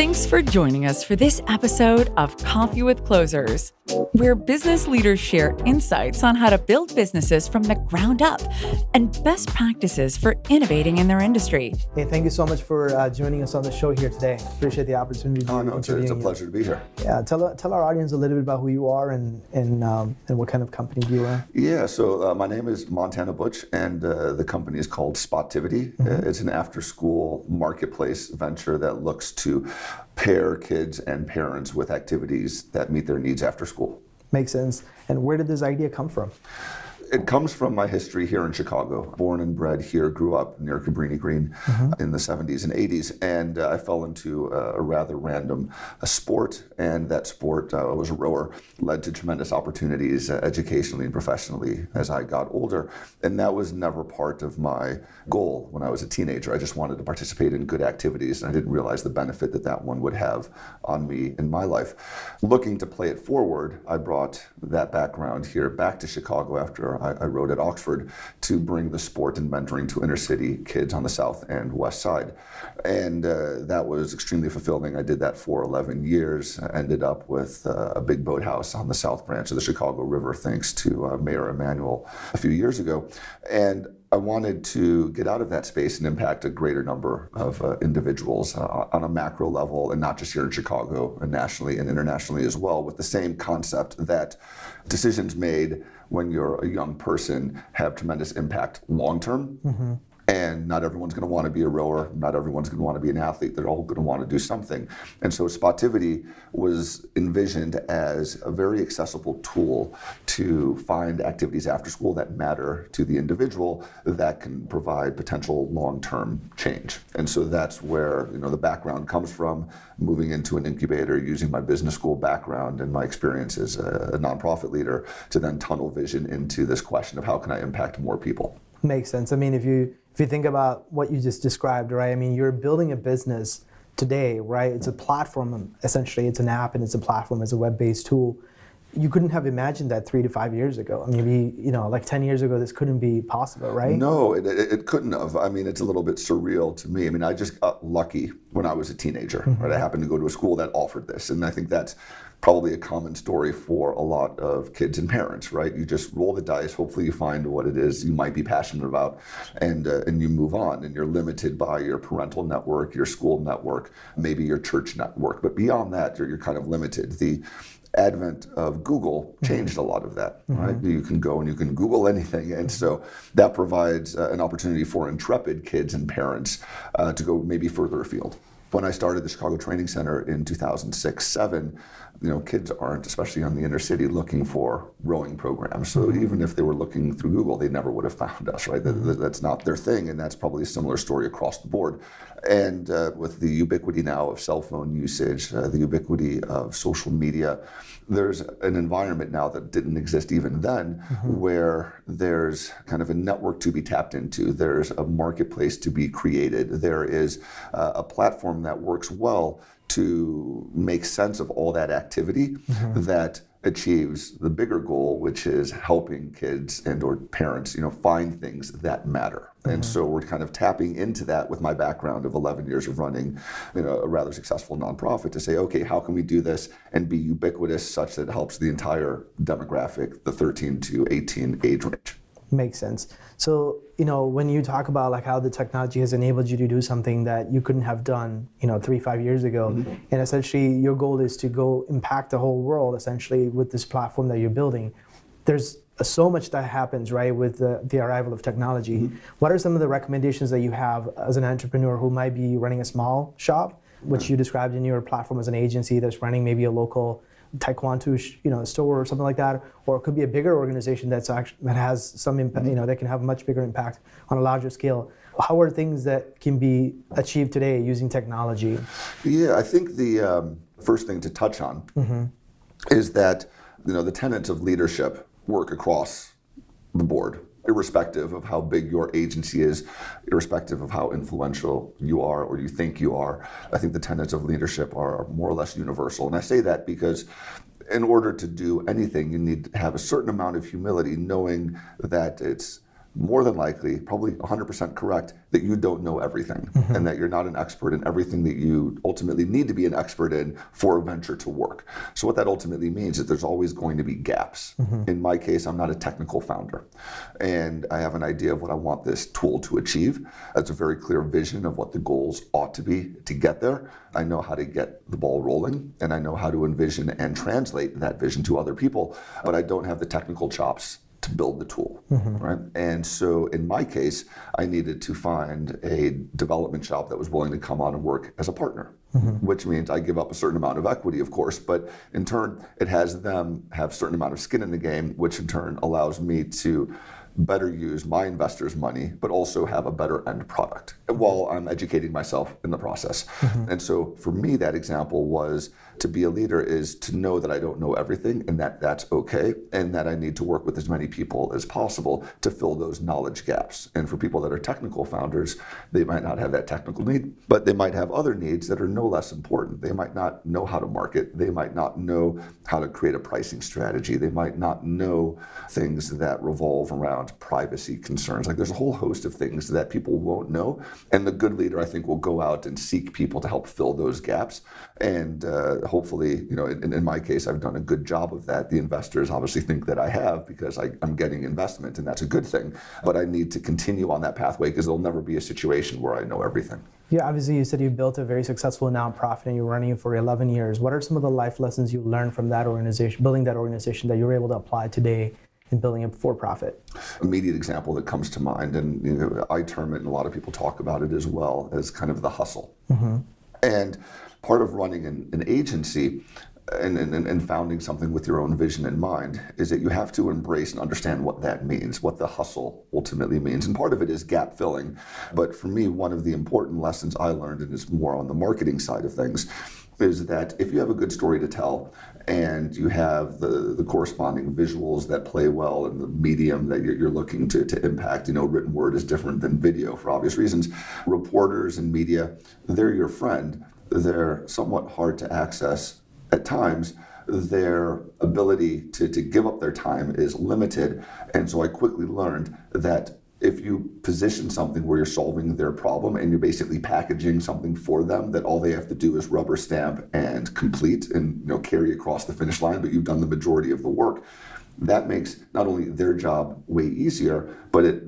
Thanks for joining us for this episode of Coffee with Closers, where business leaders share insights on how to build businesses from the ground up and best practices for innovating in their industry. Hey, thank you so much for uh, joining us on the show here today. Appreciate the opportunity. Oh, no, it's a, it's a pleasure to be here. Yeah, tell, tell our audience a little bit about who you are and and, um, and what kind of company you run. Yeah, so uh, my name is Montana Butsch, and uh, the company is called Spotivity. Mm-hmm. It's an after-school marketplace venture that looks to pair kids and parents with activities that meet their needs after school. Makes sense. And where did this idea come from? It comes from my history here in Chicago. Born and bred here, grew up near Cabrini Green mm-hmm. in the 70s and 80s, and uh, I fell into a, a rather random a sport, and that sport uh, was a rower, led to tremendous opportunities uh, educationally and professionally as I got older, and that was never part of my goal when I was a teenager. I just wanted to participate in good activities, and I didn't realize the benefit that that one would have on me in my life. Looking to play it forward, I brought that background here back to Chicago after I, I wrote at Oxford to bring the sport and mentoring to inner city kids on the south and west side. And uh, that was extremely fulfilling. I did that for 11 years. I ended up with uh, a big boathouse on the south branch of the Chicago River, thanks to uh, Mayor Emanuel a few years ago. And I wanted to get out of that space and impact a greater number of uh, individuals uh, on a macro level, and not just here in Chicago, and nationally and internationally as well, with the same concept that decisions made when you're a young person have tremendous impact long term. Mm-hmm. And not everyone's going to want to be a rower. Not everyone's going to want to be an athlete. They're all going to want to do something. And so Spotivity was envisioned as a very accessible tool to find activities after school that matter to the individual that can provide potential long-term change. And so that's where you know the background comes from. Moving into an incubator, using my business school background and my experience as a, a nonprofit leader to then tunnel vision into this question of how can I impact more people. Makes sense. I mean, if you if you think about what you just described, right? I mean, you're building a business today, right? It's a platform, essentially. It's an app and it's a platform, it's a web based tool. You couldn't have imagined that three to five years ago. I mean, maybe, you know, like 10 years ago, this couldn't be possible, right? No, it, it, couldn't have. I mean, it's a little bit surreal to me. I mean, I just got lucky when I was a teenager, mm-hmm. right? I happened to go to a school that offered this. And I think that's probably a common story for a lot of kids and parents, right? You just roll the dice. Hopefully, you find what it is you might be passionate about, and uh, and you move on. And you're limited by your parental network, your school network, maybe your church network. But beyond that, you're, you're kind of limited. The advent of Google mm-hmm. changed a lot of that, right? Mm-hmm. You can go and you can Google anything. And so that provides uh, an opportunity for intrepid kids and parents uh, to go maybe further afield. When I started the Chicago Training Center in 2006 7, you know, kids aren't, especially on the inner city, looking for rowing programs. So mm-hmm. even if they were looking through Google, they never would have found us, right? That, that's not their thing, and that's probably a similar story across the board. And uh, with the ubiquity now of cell phone usage, uh, the ubiquity of social media, there's an environment now that didn't exist even then, mm-hmm. where there's kind of a network to be tapped into. There's a marketplace to be created. There is uh, a platform that works well to make sense of all that activity mm-hmm. that achieves the bigger goal which is helping kids and or parents you know find things that matter mm-hmm. and so we're kind of tapping into that with my background of 11 years of running you know a rather successful nonprofit to say okay how can we do this and be ubiquitous such that it helps the entire demographic the 13 to 18 age range makes sense so, you know, when you talk about like how the technology has enabled you to do something that you couldn't have done, you know, three, five years ago, mm-hmm. and essentially your goal is to go impact the whole world essentially with this platform that you're building. There's so much that happens, right, with the, the arrival of technology. Mm-hmm. What are some of the recommendations that you have as an entrepreneur who might be running a small shop, which you described in your platform as an agency that's running maybe a local taekwondo you know store or something like that or it could be a bigger organization that's actually that has some impact you know that can have a much bigger impact on a larger scale. How are things that can be achieved today using technology? Yeah i think the um, first thing to touch on mm-hmm. is that you know the tenets of leadership work across the board irrespective of how big your agency is, irrespective of how influential you are or you think you are. I think the tenets of leadership are more or less universal. And I say that because in order to do anything, you need to have a certain amount of humility, knowing that it's more than likely, probably 100% correct, that you don't know everything mm-hmm. and that you're not an expert in everything that you ultimately need to be an expert in for a venture to work. So, what that ultimately means is there's always going to be gaps. Mm-hmm. In my case, I'm not a technical founder and I have an idea of what I want this tool to achieve. That's a very clear vision of what the goals ought to be to get there. I know how to get the ball rolling and I know how to envision and translate that vision to other people, but I don't have the technical chops to build the tool, mm-hmm. right? And so in my case, I needed to find a development shop that was willing to come on and work as a partner, mm-hmm. which means I give up a certain amount of equity, of course, but in turn, it has them have a certain amount of skin in the game, which in turn allows me to better use my investors' money, but also have a better end product while I'm educating myself in the process. Mm-hmm. And so for me, that example was to be a leader is to know that I don't know everything and that that's okay, and that I need to work with as many people as possible to fill those knowledge gaps. And for people that are technical founders, they might not have that technical need, but they might have other needs that are no less important. They might not know how to market, they might not know how to create a pricing strategy, they might not know things that revolve around privacy concerns. Like there's a whole host of things that people won't know. And the good leader, I think, will go out and seek people to help fill those gaps. And uh, hopefully, you know, in, in, my case, I've done a good job of that. The investors obviously think that I have because I, I'm getting investment, and that's a good thing. But I need to continue on that pathway because there'll never be a situation where I know everything. Yeah, obviously, you said you built a very successful nonprofit and you're running it for 11 years. What are some of the life lessons you learned from that organization, building that organization that you're able to apply today in building a for-profit? Immediate example that comes to mind, and you know, I term it, and a lot of people talk about it as well, as kind of the hustle. Mm-hmm. And part of running an, an agency and, and, and, founding something with your own vision in mind is that you have to embrace and understand what that means, what the hustle ultimately means. And part of it is gap filling. But for me, one of the important lessons I learned, and it's more on the marketing side of things, is that if you have a good story to tell and you have the, the corresponding visuals that play well in the medium that you're, looking to, to impact, you know, written word is different than video for obvious reasons. Reporters and media, they're your friend they're somewhat hard to access at times. Their ability to, to give up their time is limited. And so I quickly learned that if you position something where you're solving their problem and you're basically packaging something for them that all they have to do is rubber stamp and complete and you know carry across the finish line but you've done the majority of the work. That makes not only their job way easier but it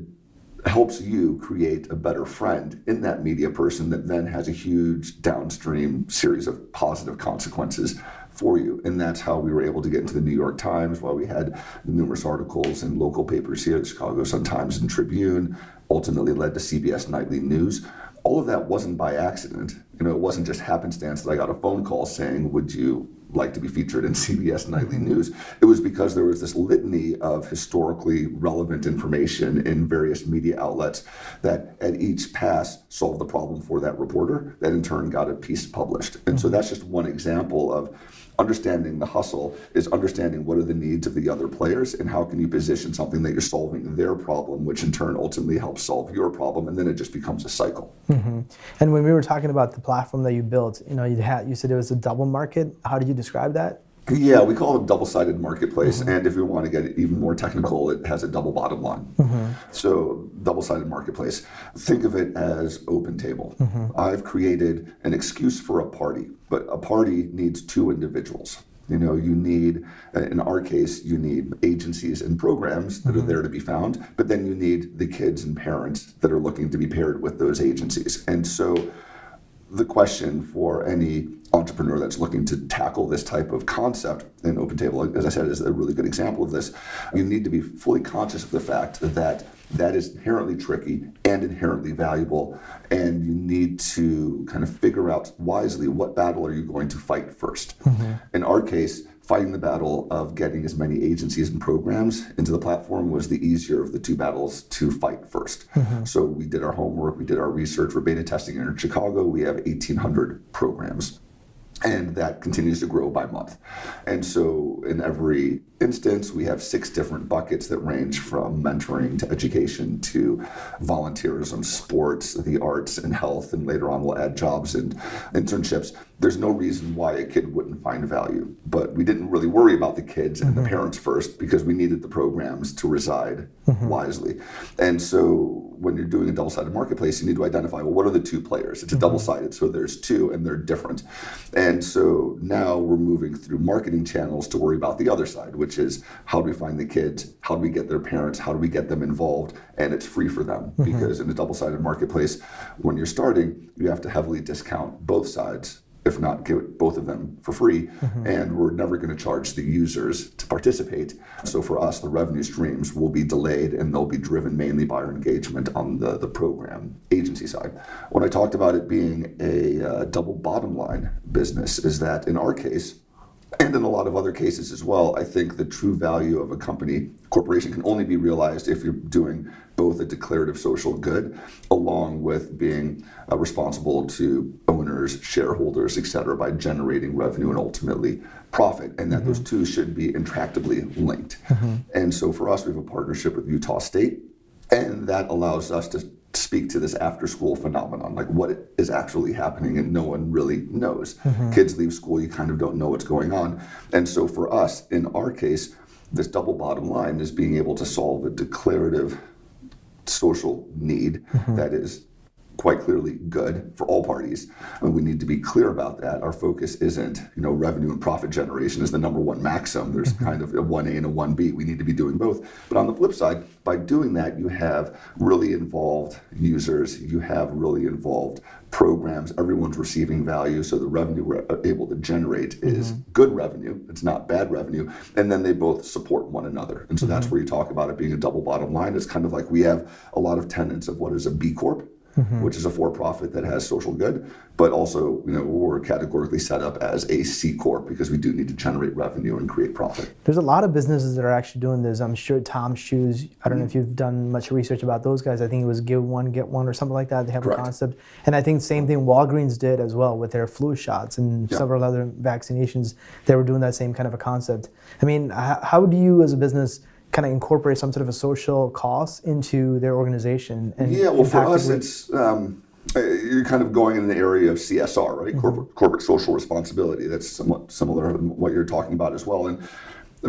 helps you create a better friend in that media person that then has a huge downstream series of positive consequences for you. And that's how we were able to get into the New York Times, while we had numerous articles in local papers here, the Chicago Sun-Times and Tribune, ultimately led to CBS Nightly News. All of that wasn't by accident. You know, it wasn't just happenstance that I got a phone call saying, would you like to be featured in CBS Nightly mm-hmm. News. It was because there was this litany of historically relevant information in various media outlets that at each pass solved the problem for that reporter that in turn got a piece published. And so mm-hmm. that's just one example of understanding the hustle is understanding what are the needs of the other players and how can you position something that you're solving their problem, which in turn ultimately helps solve your problem, and then it just becomes a cycle. Mm-hmm. And when we were talking about the platform that you built, you know, you had you said it was a double market. How did you describe that? Yeah, we call it a double-sided marketplace, mm-hmm. and if we want to get even more technical, it has a double bottom line. Mm-hmm. So, double-sided marketplace. Think of it as OpenTable. Mm-hmm. I've created an excuse for a party, but a party needs two individuals. You know, you need, in our case, you need agencies and programs that are mm-hmm. there to be found, but then you need the kids and parents that are looking to be paired with those agencies. And so, the question for any entrepreneur that's looking to tackle this type of concept in OpenTable, as I said, is a really good example of this. You need to be fully conscious of the fact that that is inherently tricky and inherently valuable, and you need to kind of figure out wisely what battle are you going to fight 1st mm-hmm. In our case, fighting the battle of getting as many agencies and programs into the platform was the easier of the two battles to fight 1st mm-hmm. So we did our homework, we did our research. We're beta testing in Chicago. We have 1,800 programs. And that continues to grow by month. And so, in every instance, we have six different buckets that range from mentoring to education to volunteerism, sports, the arts, and health. And later on, we'll add jobs and internships. There's no reason why a kid wouldn't find value. But we didn't really worry about the kids and mm-hmm. the parents first because we needed the programs to reside mm-hmm. wisely. And so, when you're doing a double sided marketplace, you need to identify well, what are the two players? It's a mm-hmm. double sided, so there's two and they're different. And so now we're moving through marketing channels to worry about the other side, which is how do we find the kids? How do we get their parents? How do we get them involved? And it's free for them mm-hmm. because in a double sided marketplace, when you're starting, you have to heavily discount both sides if not give both of them for free. Mm-hmm. And we're never going to charge the users to participate. So for us, the revenue streams will be delayed and they'll be driven mainly by our engagement on the, the program agency side. When I talked about it being a uh, double bottom line business, is that in our case, and in a lot of other cases as well, I think the true value of a company, corporation, can only be realized if you're doing both a declarative social good along with being uh, responsible to owners, shareholders, et cetera, by generating revenue and ultimately profit, and that mm-hmm. those two should be intractably linked. Mm-hmm. And so for us, we have a partnership with Utah State, and that allows us to speak to this after school phenomenon, like what is actually happening and no one really knows. Mm-hmm. Kids leave school, you kind of don't know what's going on. And so for us, in our case, this double bottom line is being able to solve a declarative social need mm-hmm. that is quite clearly good for all parties. And we need to be clear about that. Our focus isn't, you know, revenue and profit generation is the number one maxim. There's mm-hmm. kind of a 1A and a 1B. We need to be doing both. But on the flip side, by doing that, you have really involved users, you have really involved programs, everyone's receiving value, so the revenue we're able to generate is mm-hmm. good revenue, it's not bad revenue, and then they both support one another. And so mm-hmm. that's where you talk about it being a double bottom line. It's kind of like we have a lot of tenants of what is a B Corp mm-hmm. which is a for-profit that has social good, but also you know we're categorically set up as a C corp because we do need to generate revenue and create profit. There's a lot of businesses that are actually doing this. I'm sure Tom's Shoes. I don't know if you've done much research about those guys. I think it was give one get one or something like that. They have Correct. a concept, and I think same thing Walgreens did as well with their flu shots and yeah. several other vaccinations. They were doing that same kind of a concept. I mean, how do you as a business kind of incorporate some sort of a social cost into their organization. And yeah, well, for us, it's um, uh, you're kind of going in the area of CSR, right? Mm-hmm. Corporate, corporate social responsibility. That's somewhat similar to what you're talking about as well. And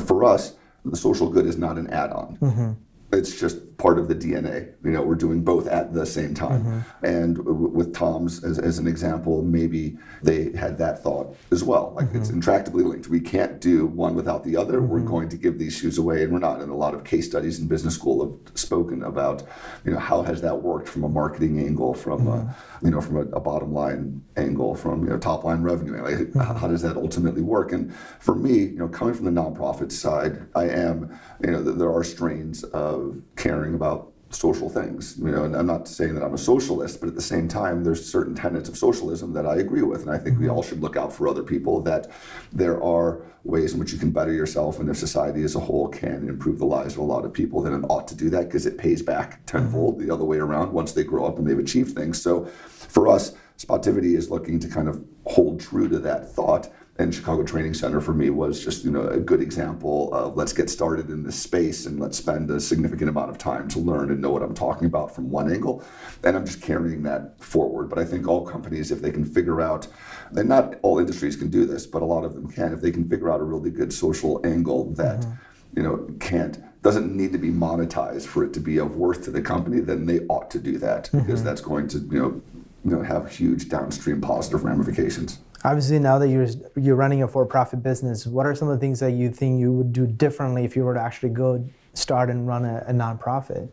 for us, the social good is not an add-on. Mm-hmm it's just part of the DNA. You know, we're doing both at the same time. Mm-hmm. And w- with Tom's, as, as, an example, maybe they had that thought as well. Like mm-hmm. it's intractably linked. We can't do one without the other. Mm-hmm. We're going to give these shoes away, and we're not. And a lot of case studies in business school have spoken about, you know, how has that worked from a marketing angle, from a, mm-hmm. you know, from a, a, bottom line angle, from you know, top line revenue. Like, mm-hmm. how does that ultimately work? And for me, you know, coming from the nonprofit side, I am, you know, there are strains of caring about social things. You know, and I'm not saying that I'm a socialist, but at the same time, there's certain tenets of socialism that I agree with, and I think we mm-hmm. all should look out for other people. That there are ways in which you can better yourself, and if society as a whole can improve the lives of a lot of people, then it ought to do that because it pays back tenfold mm-hmm. the other way around once they grow up and they've achieved things. So, for us, Spotivity is looking to kind of hold true to that thought and Chicago Training Center for me was just you know a good example of let's get started in this space and let's spend a significant amount of time to learn and know what I'm talking about from one angle, and I'm just carrying that forward. But I think all companies, if they can figure out, and not all industries can do this, but a lot of them can, if they can figure out a really good social angle that mm-hmm. you know can't doesn't need to be monetized for it to be of worth to the company, then they ought to do that because mm-hmm. that's going to you know you know have huge downstream positive ramifications. Obviously, now that you're you're running a for-profit business, what are some of the things that you think you would do differently if you were to actually go start and run a, a nonprofit?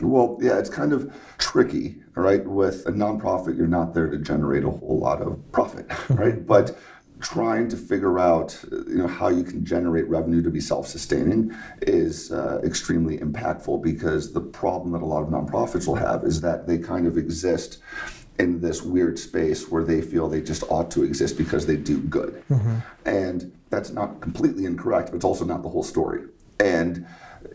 Well, yeah, it's kind of tricky, right? With a nonprofit, you're not there to generate a whole lot of profit, right? but trying to figure out you know how you can generate revenue to be self-sustaining is uh, extremely impactful because the problem that a lot of nonprofits will have is that they kind of exist in this weird space where they feel they just ought to exist because they do good. Mm-hmm. And that's not completely incorrect, but it's also not the whole story. And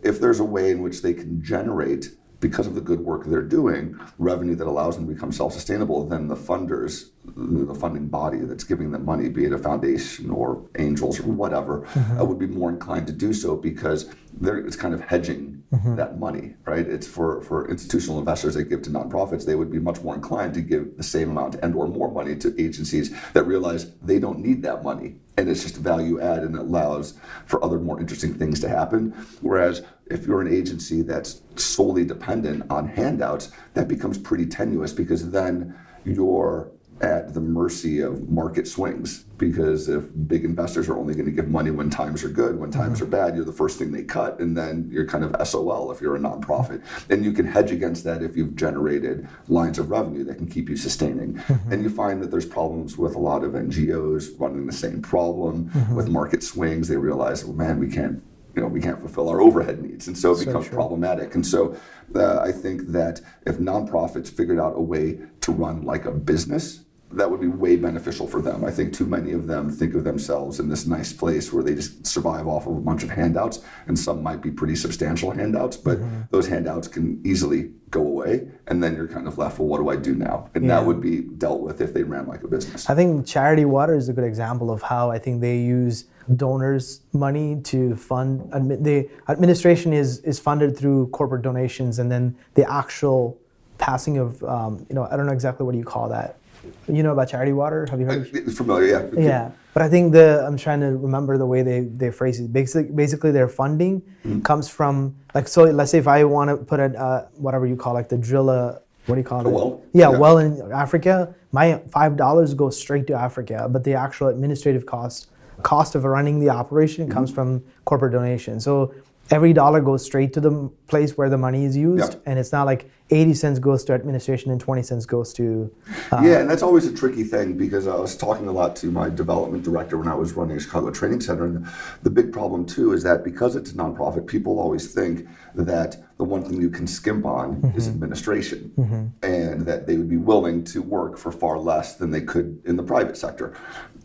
if there's a way in which they can generate, because of the good work they're doing, revenue that allows them to become self sustainable, then the funders the funding body that's giving them money, be it a foundation or angels or whatever, mm-hmm. uh, would be more inclined to do so because it's kind of hedging mm-hmm. that money, right? It's for, for institutional investors that give to nonprofits, they would be much more inclined to give the same amount and or more money to agencies that realize they don't need that money. And it's just value add and it allows for other more interesting things to happen. Whereas if you're an agency that's solely dependent on handouts, that becomes pretty tenuous because then you're at the mercy of market swings because if big investors are only going to give money when times are good, when times mm-hmm. are bad, you're the first thing they cut, and then you're kind of SOL if you're a nonprofit. And you can hedge against that if you've generated lines of revenue that can keep you sustaining. Mm-hmm. And you find that there's problems with a lot of NGOs running the same problem mm-hmm. with market swings. They realize, well, man, we can't you know, we can't fulfill our overhead needs. And so it so becomes true. problematic. And so uh, I think that if nonprofits figured out a way to run like a business, that would be way beneficial for them. I think too many of them think of themselves in this nice place where they just survive off of a bunch of handouts, and some might be pretty substantial handouts, but mm-hmm. those handouts can easily go away, and then you're kind of left, well, what do I do now? And yeah. that would be dealt with if they ran like a business. I think Charity Water is a good example of how I think they use donors' money to fund. Admi- the administration is is funded through corporate donations, and then the actual passing of um, you know I don't know exactly what do you call that you know about Charity Water? Have you heard? Uh, familiar, yeah. Yeah, but I think the I'm trying to remember the way they they phrase it. Basically, basically their funding mm-hmm. comes from like so. Let's say if I want to put a uh, whatever you call like the drill a what do you call a it? Well. Yeah, yeah, well in Africa, my five dollars goes straight to Africa, but the actual administrative cost cost of running the operation mm-hmm. comes from corporate donation. So every dollar goes straight to the place where the money is used, yep. and it's not like 80 cents goes to administration and 20 cents goes to. Uh, yeah, and that's always a tricky thing because I was talking a lot to my development director when I was running a Chicago Training Center, and the big problem too is that because it's a nonprofit, people always think that the one thing you can skimp on mm-hmm. is administration, mm-hmm. and that they would be willing to work for far less than they could in the private sector.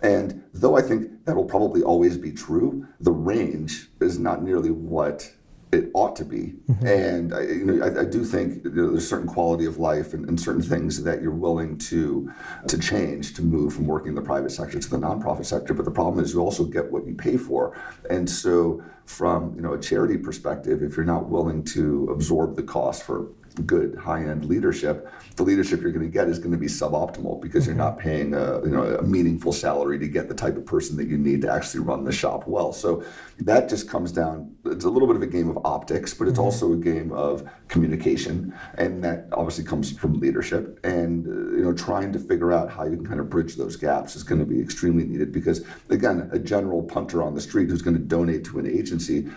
And though I think that will probably always be true, the range is not nearly what it ought to be. Mm-hmm. And I, you know, I, I do think you know, there's a certain quality of life and, and, certain things that you're willing to to change to move from working in the private sector to the nonprofit sector. But the problem is you also get what you pay for. And so from you know a charity perspective, if you're not willing to absorb the cost for good high-end leadership, the leadership you're going to get is going to be suboptimal because mm-hmm. you're not paying a, you know, a meaningful salary to get the type of person that you need to actually run the shop well. So that just comes down. It's a little bit of a game of optics, but it's mm-hmm. also a game of communication, and that obviously comes from leadership. And uh, you know, trying to figure out how you can kind of bridge those gaps is going to be extremely needed because again, a general punter on the street who's going to donate to an agency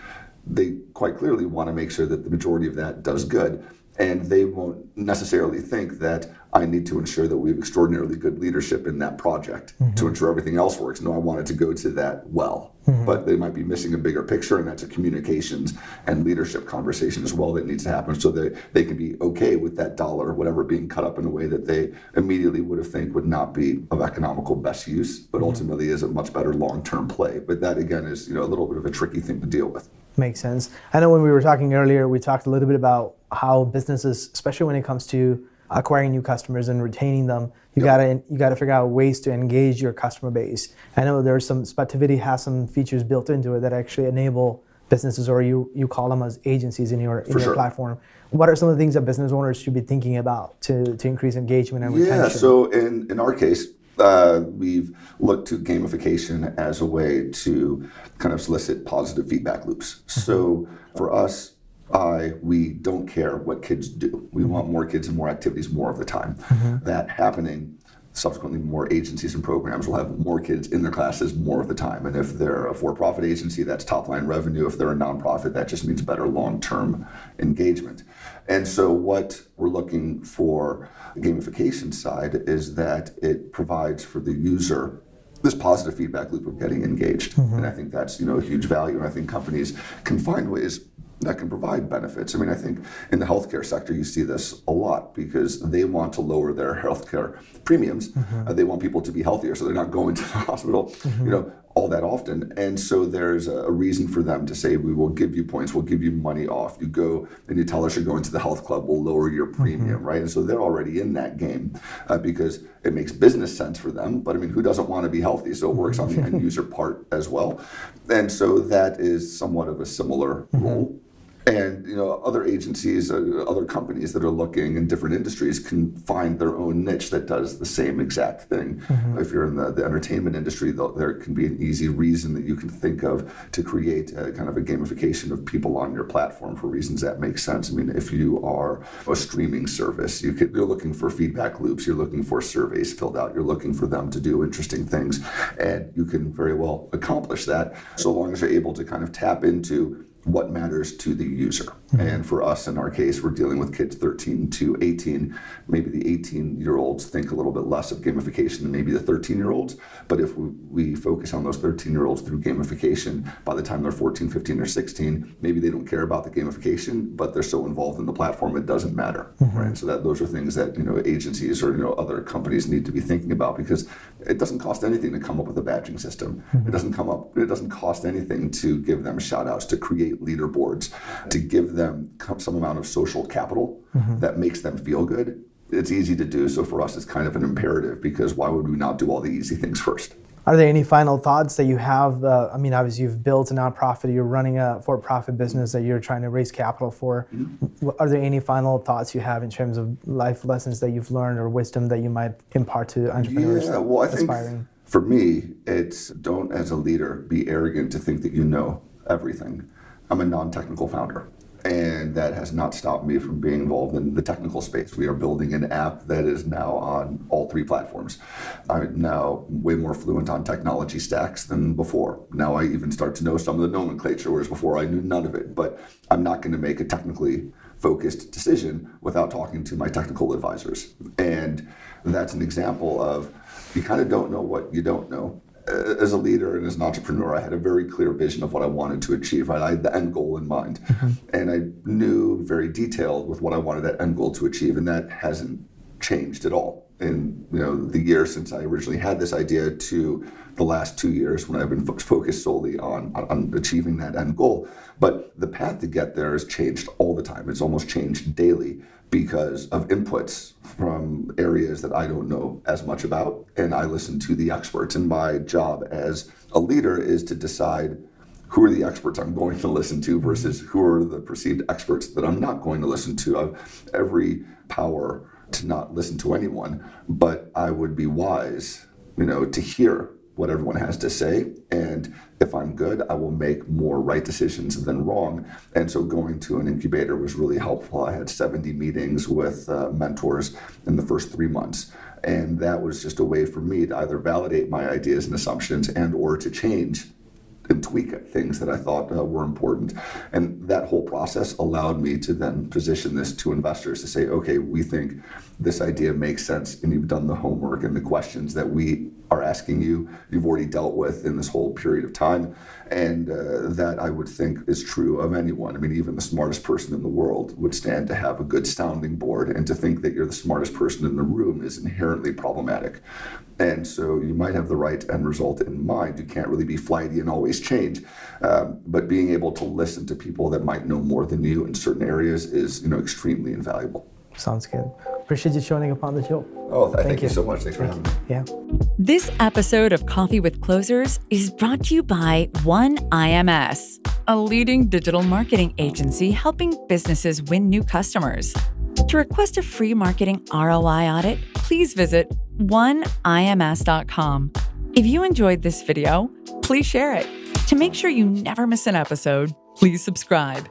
they quite clearly want to make sure that the majority of that does good and they won't necessarily think that I need to ensure that we have extraordinarily good leadership in that project mm-hmm. to ensure everything else works. No, I want it to go to that well. Mm-hmm. But they might be missing a bigger picture, and that's a communications and leadership conversation as well that needs to happen so that they can be okay with that dollar, whatever, being cut up in a way that they immediately would have think would not be of economical best use, but mm-hmm. ultimately is a much better long-term play. But that again is you know a little bit of a tricky thing to deal with. Makes sense. I know when we were talking earlier, we talked a little bit about how businesses, especially when it comes to acquiring new customers and retaining them, you yep. gotta you gotta figure out ways to engage your customer base. I know there's some Spotivity has some features built into it that actually enable businesses, or you you call them as agencies in your in your sure. platform. What are some of the things that business owners should be thinking about to to increase engagement and retention? Yeah. So in in our case, uh, we've looked to gamification as a way to kind of solicit positive feedback loops. Mm-hmm. So for us, I we don't care what kids do. We mm-hmm. want more kids and more activities more of the time. Mm-hmm. That happening subsequently more agencies and programs will have more kids in their classes more of the time. And if they're a for-profit agency, that's top-line revenue. If they're a nonprofit, that just means better long-term engagement. And so what we're looking for the gamification side is that it provides for the user this positive feedback loop of getting engaged. Mm-hmm. And I think that's, you know, a huge value. And I think companies can find ways that can provide benefits. I mean, I think in the healthcare sector, you see this a lot because they want to lower their healthcare premiums. Mm-hmm. Uh, they want people to be healthier, so they're not going to the hospital. Mm-hmm. You know, all that often. And so there's a reason for them to say, we will give you points, we'll give you money off. You go and you tell us you're going to the health club, we'll lower your premium, mm-hmm. right? And so they're already in that game uh, because it makes business sense for them. But I mean, who doesn't want to be healthy? So it works on the end user part as well. And so that is somewhat of a similar mm-hmm. role and you know other agencies uh, other companies that are looking in different industries can find their own niche that does the same exact thing mm-hmm. if you're in the, the entertainment industry there can be an easy reason that you can think of to create a, kind of a gamification of people on your platform for reasons that make sense i mean if you are a streaming service you could, you're looking for feedback loops you're looking for surveys filled out you're looking for them to do interesting things and you can very well accomplish that so long as you're able to kind of tap into what matters to the user. Mm-hmm. And for us, in our case, we're dealing with kids 13 to 18. Maybe the 18 year olds think a little bit less of gamification than maybe the 13 year olds. But if we, we focus on those 13 year olds through gamification, by the time they're 14, 15, or 16, maybe they don't care about the gamification, but they're so involved in the platform it doesn't matter. Mm-hmm. Right. So that those are things that you know agencies or you know other companies need to be thinking about because it doesn't cost anything to come up with a badging system. Mm-hmm. It doesn't come up. It doesn't cost anything to give them shout outs to create leaderboards to give them some amount of social capital mm-hmm. that makes them feel good. It's easy to do. So for us, it's kind of an imperative because why would we not do all the easy things first? Are there any final thoughts that you have? Uh, I mean, obviously, you've built a nonprofit, you're running a for profit business that you're trying to raise capital for. Mm-hmm. Are there any final thoughts you have in terms of life lessons that you've learned or wisdom that you might impart to entrepreneurs? Yeah, well, I aspiring? think for me, it's don't, as a leader, be arrogant to think that you know everything. I'm a non technical founder. And that has not stopped me from being involved in the technical space. We are building an app that is now on all three platforms. I'm now way more fluent on technology stacks than before. Now I even start to know some of the nomenclature, whereas before I knew none of it. But I'm not going to make a technically focused decision without talking to my technical advisors. And that's an example of you kind of don't know what you don't know as a leader and as an entrepreneur, I had a very clear vision of what I wanted to achieve. Right, I had the end goal in mind, mm-hmm. and I knew very detailed with what I wanted that end goal to achieve, and that hasn't changed at all in you know the year since I originally had this idea to the last two years when I've been fo- focused solely on, on achieving that end goal. But the path to get there has changed all the time. It's almost changed daily because of inputs from areas that I don't know as much about. And I listen to the experts. And my job as a leader is to decide who are the experts I'm going to listen to versus who are the perceived experts that I'm not going to listen to. I've every power to not listen to anyone, but I would be wise, you know, to hear what everyone has to say. And if I'm good, I will make more right decisions than wrong. And so going to an incubator was really helpful. I had 70 meetings with uh, mentors in the first three months. And that was just a way for me to either validate my ideas and assumptions and or to change and tweak things that I thought uh, were important. And that whole process allowed me to then position this to investors to say, okay, we think this idea makes sense, and you've done the homework and the questions that we are asking you, you've already dealt with in this whole period of time. And uh, that I would think is true of anyone. I mean, even the smartest person in the world would stand to have a good sounding board, and to think that you're the smartest person in the room is inherently problematic. And so you might have the right end result in mind. You can't really be flighty and always change. Um, but being able to listen to people that might know more than you in certain areas is, you know, extremely invaluable. Sounds good. Appreciate you showing up on the show. Oh, thank, thank you. you. so much. Thanks for having me. Yeah. This episode of Coffee with Closers is brought to you by One IMS, a leading digital marketing agency helping businesses win new customers. To request a free marketing ROI audit, please visit oneims.com. If you enjoyed this video, please share it. To make sure you never miss an episode, please subscribe.